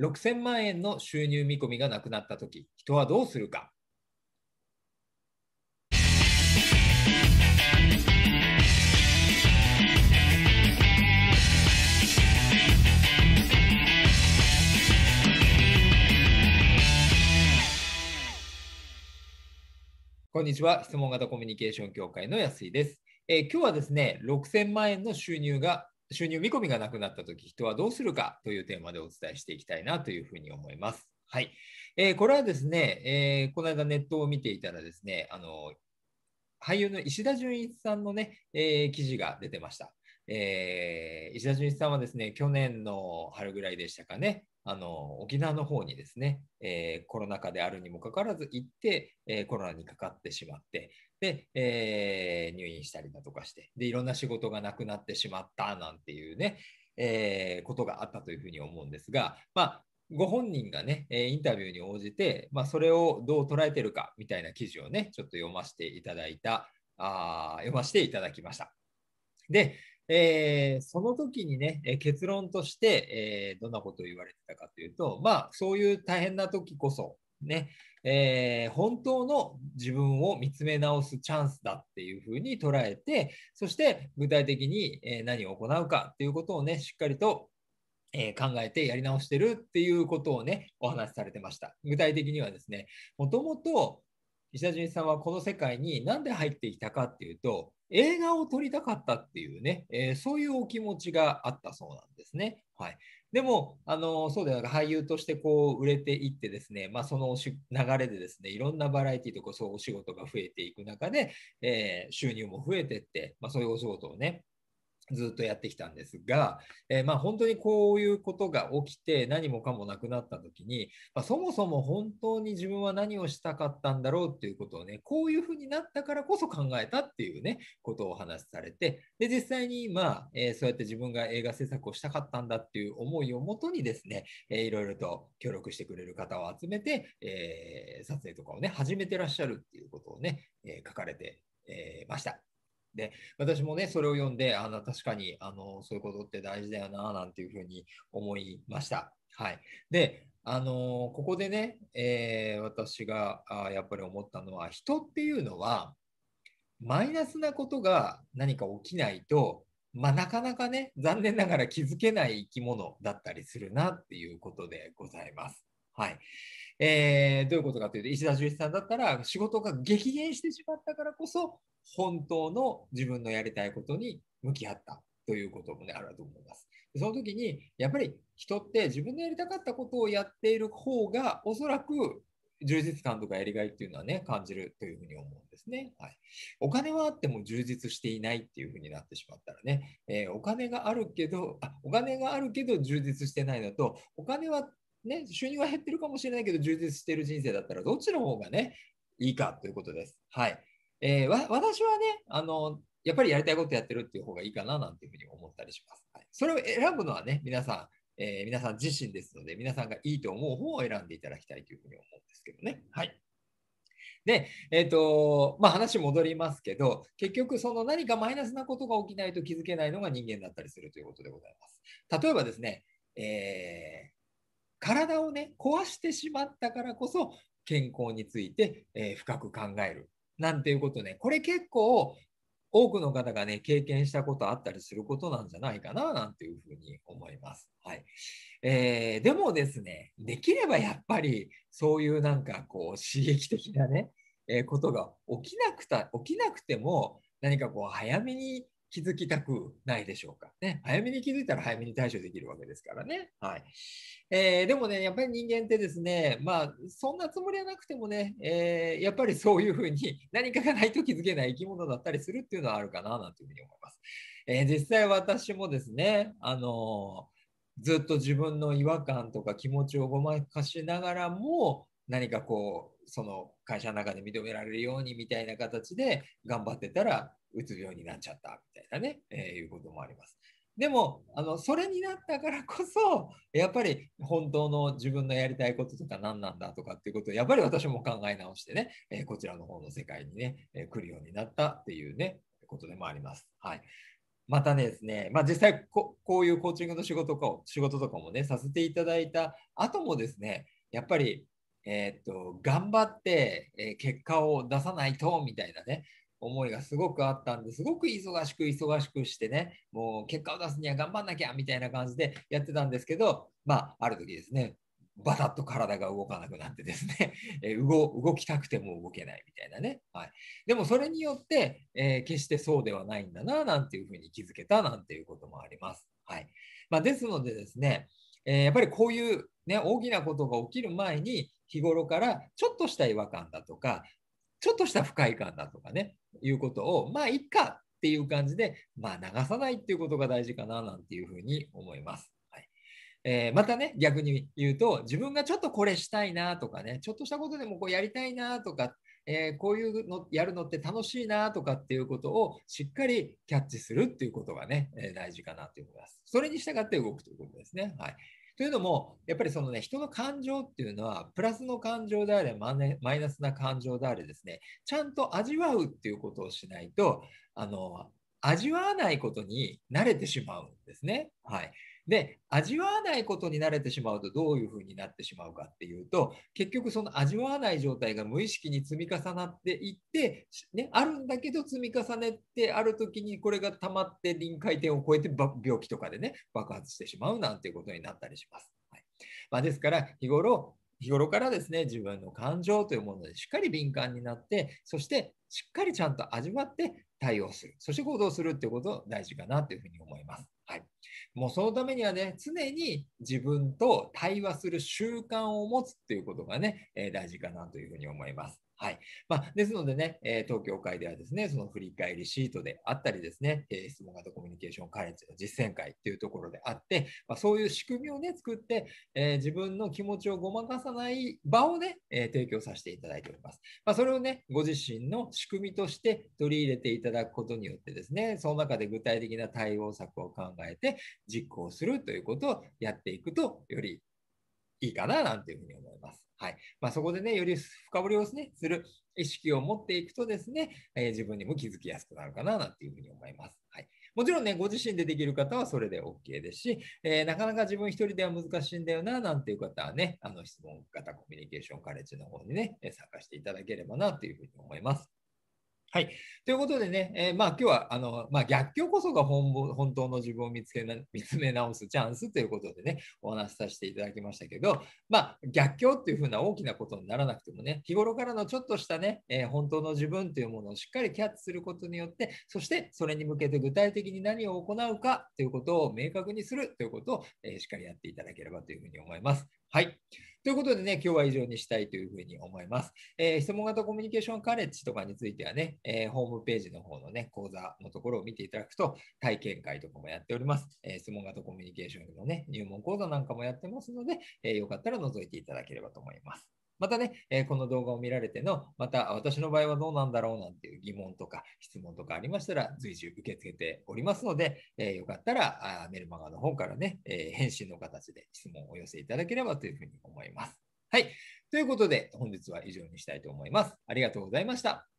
6000万円の収入見込みがなくなったとき、人はどうするか？こんにちは。質問型コミュニケーション協会の安井です。えー、今日はですね、6000万円の収入が収入見込みがなくなったとき、人はどうするかというテーマでお伝えしていきたいなというふうに思います。はい。えー、これはですね、えー、この間ネットを見ていたらですね、あの俳優の石田純一さんのね、えー、記事が出てました。えー、石田純一さんはですね、去年の春ぐらいでしたかね、あの沖縄の方にですね、えー、コロナ禍であるにもかかわらず行って、えー、コロナにかかってしまって、で、えー、入院したりだとかしてで、いろんな仕事がなくなってしまったなんていうね、えことがあったというふうに思うんですが、まあ、ご本人がね、インタビューに応じて、まあ、それをどう捉えてるかみたいな記事をね、ちょっと読ませていただいた、あ読ませていただきました。で、えー、その時にね、え結論として、えー、どんなことを言われてたかというと、まあ、そういう大変な時こそ、ね、えー、本当の自分を見つめ直すチャンスだっていうふうに捉えて、そして具体的にえ何を行うかっていうことをね、しっかりとえ考えてやり直してるっていうことをね、お話しされてました。具体的にはですね、もともと石田純一さんはこの世界に何で入ってきたかっていうと、映画を撮りたかったっていうね、えー、そういうお気持ちがあったそうなんですね。はい、でも、あのそうではなく俳優としてこう売れていってですね、まあ、その流れでですね、いろんなバラエティとかそうお仕事が増えていく中で、えー、収入も増えてって、まあ、そういうお仕事をね、ずっとやってきたんですが、えー、まあ本当にこういうことが起きて何もかもなくなった時に、まあ、そもそも本当に自分は何をしたかったんだろうっていうことをねこういうふうになったからこそ考えたっていうねことをお話しされてで実際にまあ、えー、そうやって自分が映画制作をしたかったんだっていう思いをもとにですね、えー、いろいろと協力してくれる方を集めて、えー、撮影とかをね始めてらっしゃるっていうことをね、え書かれて、えました。で私もねそれを読んであの確かにあのそういうことって大事だよななんていうふうに思いました。はい、であのここでね、えー、私があやっぱり思ったのは人っていうのはマイナスなことが何か起きないと、まあ、なかなかね残念ながら気づけない生き物だったりするなっていうことでございます。はい、えー、どういうことかというと、石田純一さんだったら、仕事が激減してしまったからこそ、本当の自分のやりたいことに向き合ったということもね、あると思います。その時に、やっぱり人って自分のやりたかったことをやっている方が、おそらく充実感とかやりがいっていうのはね、感じるというふうに思うんですね。はい、お金はあっても充実していないっていうふうになってしまったらね、えー、お金があるけどあ、お金があるけど充実してないのと、お金はね、収入は減ってるかもしれないけど、充実してる人生だったら、どっちの方がね、いいかということです。はい。えー、私はね、あの、やっぱりやりたいことやってるっていう方がいいかななんていうふうに思ったりします。はい、それを選ぶのはね、皆さん、えー、皆さん自身ですので、皆さんがいいと思う方を選んでいただきたいというふうに思うんですけどね。はい。で、えっ、ー、と、まあ話戻りますけど、結局その何かマイナスなことが起きないと気づけないのが人間だったりするということでございます。例えばですね、え体をね、壊してしまったからこそ、健康について、えー、深く考える。なんていうことね、これ結構多くの方がね、経験したことあったりすることなんじゃないかな、なんていうふうに思います。はい。えー、でもですね、できればやっぱり、そういうなんかこう、刺激的なね、えー、ことが起きなくた、起きなくても、何かこう、早めに気づきたくないでしょうか。ね、早めに気づいたら早めに対処できるわけですからね。はいえー、でもね、やっぱり人間ってですね、まあ、そんなつもりはなくてもね、えー、やっぱりそういうふうに 何かがないと気づけない生き物だったりするっていうのはあるかななんていうふうに思います。えー、実際私もですね、あのずっと自分の違和感とか気持ちをごまかしながらも、何かこう、その会社の中で認められるようにみたいな形で頑張ってたら、うつ病になっちゃったみたいなね、えー、いうこともあります。でもあのそれになったからこそやっぱり本当の自分のやりたいこととか何なんだとかっていうことをやっぱり私も考え直してね、えー、こちらの方の世界にね、えー、来るようになったっていうねことでもあります。はいまたねですね、まあ、実際こういうコーチングの仕事とか仕事とかもねさせていただいた後もですねやっぱり、えー、っと頑張って、え、結果を出さないとみたいなね思いがすごくあったんですごく忙しく忙しくしてねもう結果を出すには頑張んなきゃみたいな感じでやってたんですけどまあある時ですねバタッと体が動かなくなってですね、え動動きたくても動けないみたいなね。はい、でもそれによって、えー、決してそうではないんだな、なんていうふうに気づけたなんていうこともあります。はいまあ、ですのでですね、えー、やっぱりこういう、ね、大きなことが起きる前に日頃からちょっとした違和感だとか、ちょっとした不快感だとかね、いうことを、まあいいかっていう感じで、まあ流さないっていうことが大事かななんていうふうに思います。えー、またね、逆に言うと、自分がちょっとこれしたいなとかね、ちょっとしたことでもこうやりたいなとか、えー、こういうのやるのって楽しいなとかっていうことをしっかりキャッチするっていうことがね、えー、大事かなと思います。それに従って動くということですね。はい。というのも、やっぱりそのね、人の感情っていうのは、プラスの感情であれ、マイナスな感情であれですね、ちゃんと味わうっていうことをしないと、あの、味わわないことに慣れてしまうんですね。はい。で、味わわないことに慣れてしまうとどういうふうになってしまうかっていうと、結局その味わわない状態が無意識に積み重なっていって、ね、あるんだけど積み重ねてある時にこれが溜まって臨界点を超えて病気とかでね、爆発してしまうなんていうことになったりします。はいまあ、ですから日頃、日頃からですね、自分の感情というものでしっかり敏感になって、そしてしっかりちゃんと味わって対応する、そして行動するっていうこと大事かなというふうに思います。はい。もうそのためにはね、常に自分と対話する習慣を持つっていうことがね、えー、大事かなというふうに思います。はいまあ、ですのでね、え東京会ではですね、その振り返りシートであったりですね、え質問型コミュニケーションカレッジの実践会というところであって、まあ、そういう仕組みをね、作って、えー、自分の気持ちをごまかさない場をね、えー、提供させていただいております。まあ、それをね、ご自身の仕組みとして取り入れていただくことによってですね、その中で具体的な対応策を考えて実行するということをやっていくと、よりいいかななんていうふうに思います。はいまあ、そこでね、より深掘りを、ね、する意識を持っていくとですね、えー、自分にも気づきやすくなるかななんていうふうに思います。はいもちろんね、ご自身でできる方はそれで OK ですし、えー、なかなか自分一人では難しいんだよな、なんていう方はね、あの質問型コミュニケーションカレッジの方にね、参加していただければなというふうに思います。はい。ということでね、えー、まあ今日はあの、まあ、逆境こそが本本当の自分を見つけな 見つめ直すチャンスということでね、お話しさせていただきましたけど、まあ逆境っていうふうな大きなことにならなくてもね、日頃からのちょっとしたね、えー、本当の自分というものをしっかりキャッチすることによって、そしてそれに向けて具体的に何を行うかということを明確にするということを、えー、しっかりやっていただければというふうに思います。はい。ということでね、今日は以上にしたいというふうに思います。えー、質問型コミュニケーションカレッジとかについてはね、えー、ホームページの方のね、講座のところを見ていただくと、体験会とかもやっております。えー、質問型コミュニケーションのね、入門講座なんかもやってますので、えよかったら覗いていただければと思います。またね、えこの動画を見られての、また私の場合はどうなんだろうなんていう疑問とか質問とかありましたら、随時受け付けておりますので、えよかったらあメルマガの方からね、え返信の形で質問をお寄せいただければというふうに思います。はい。ということで、本日は以上にしたいと思います。ありがとうございました。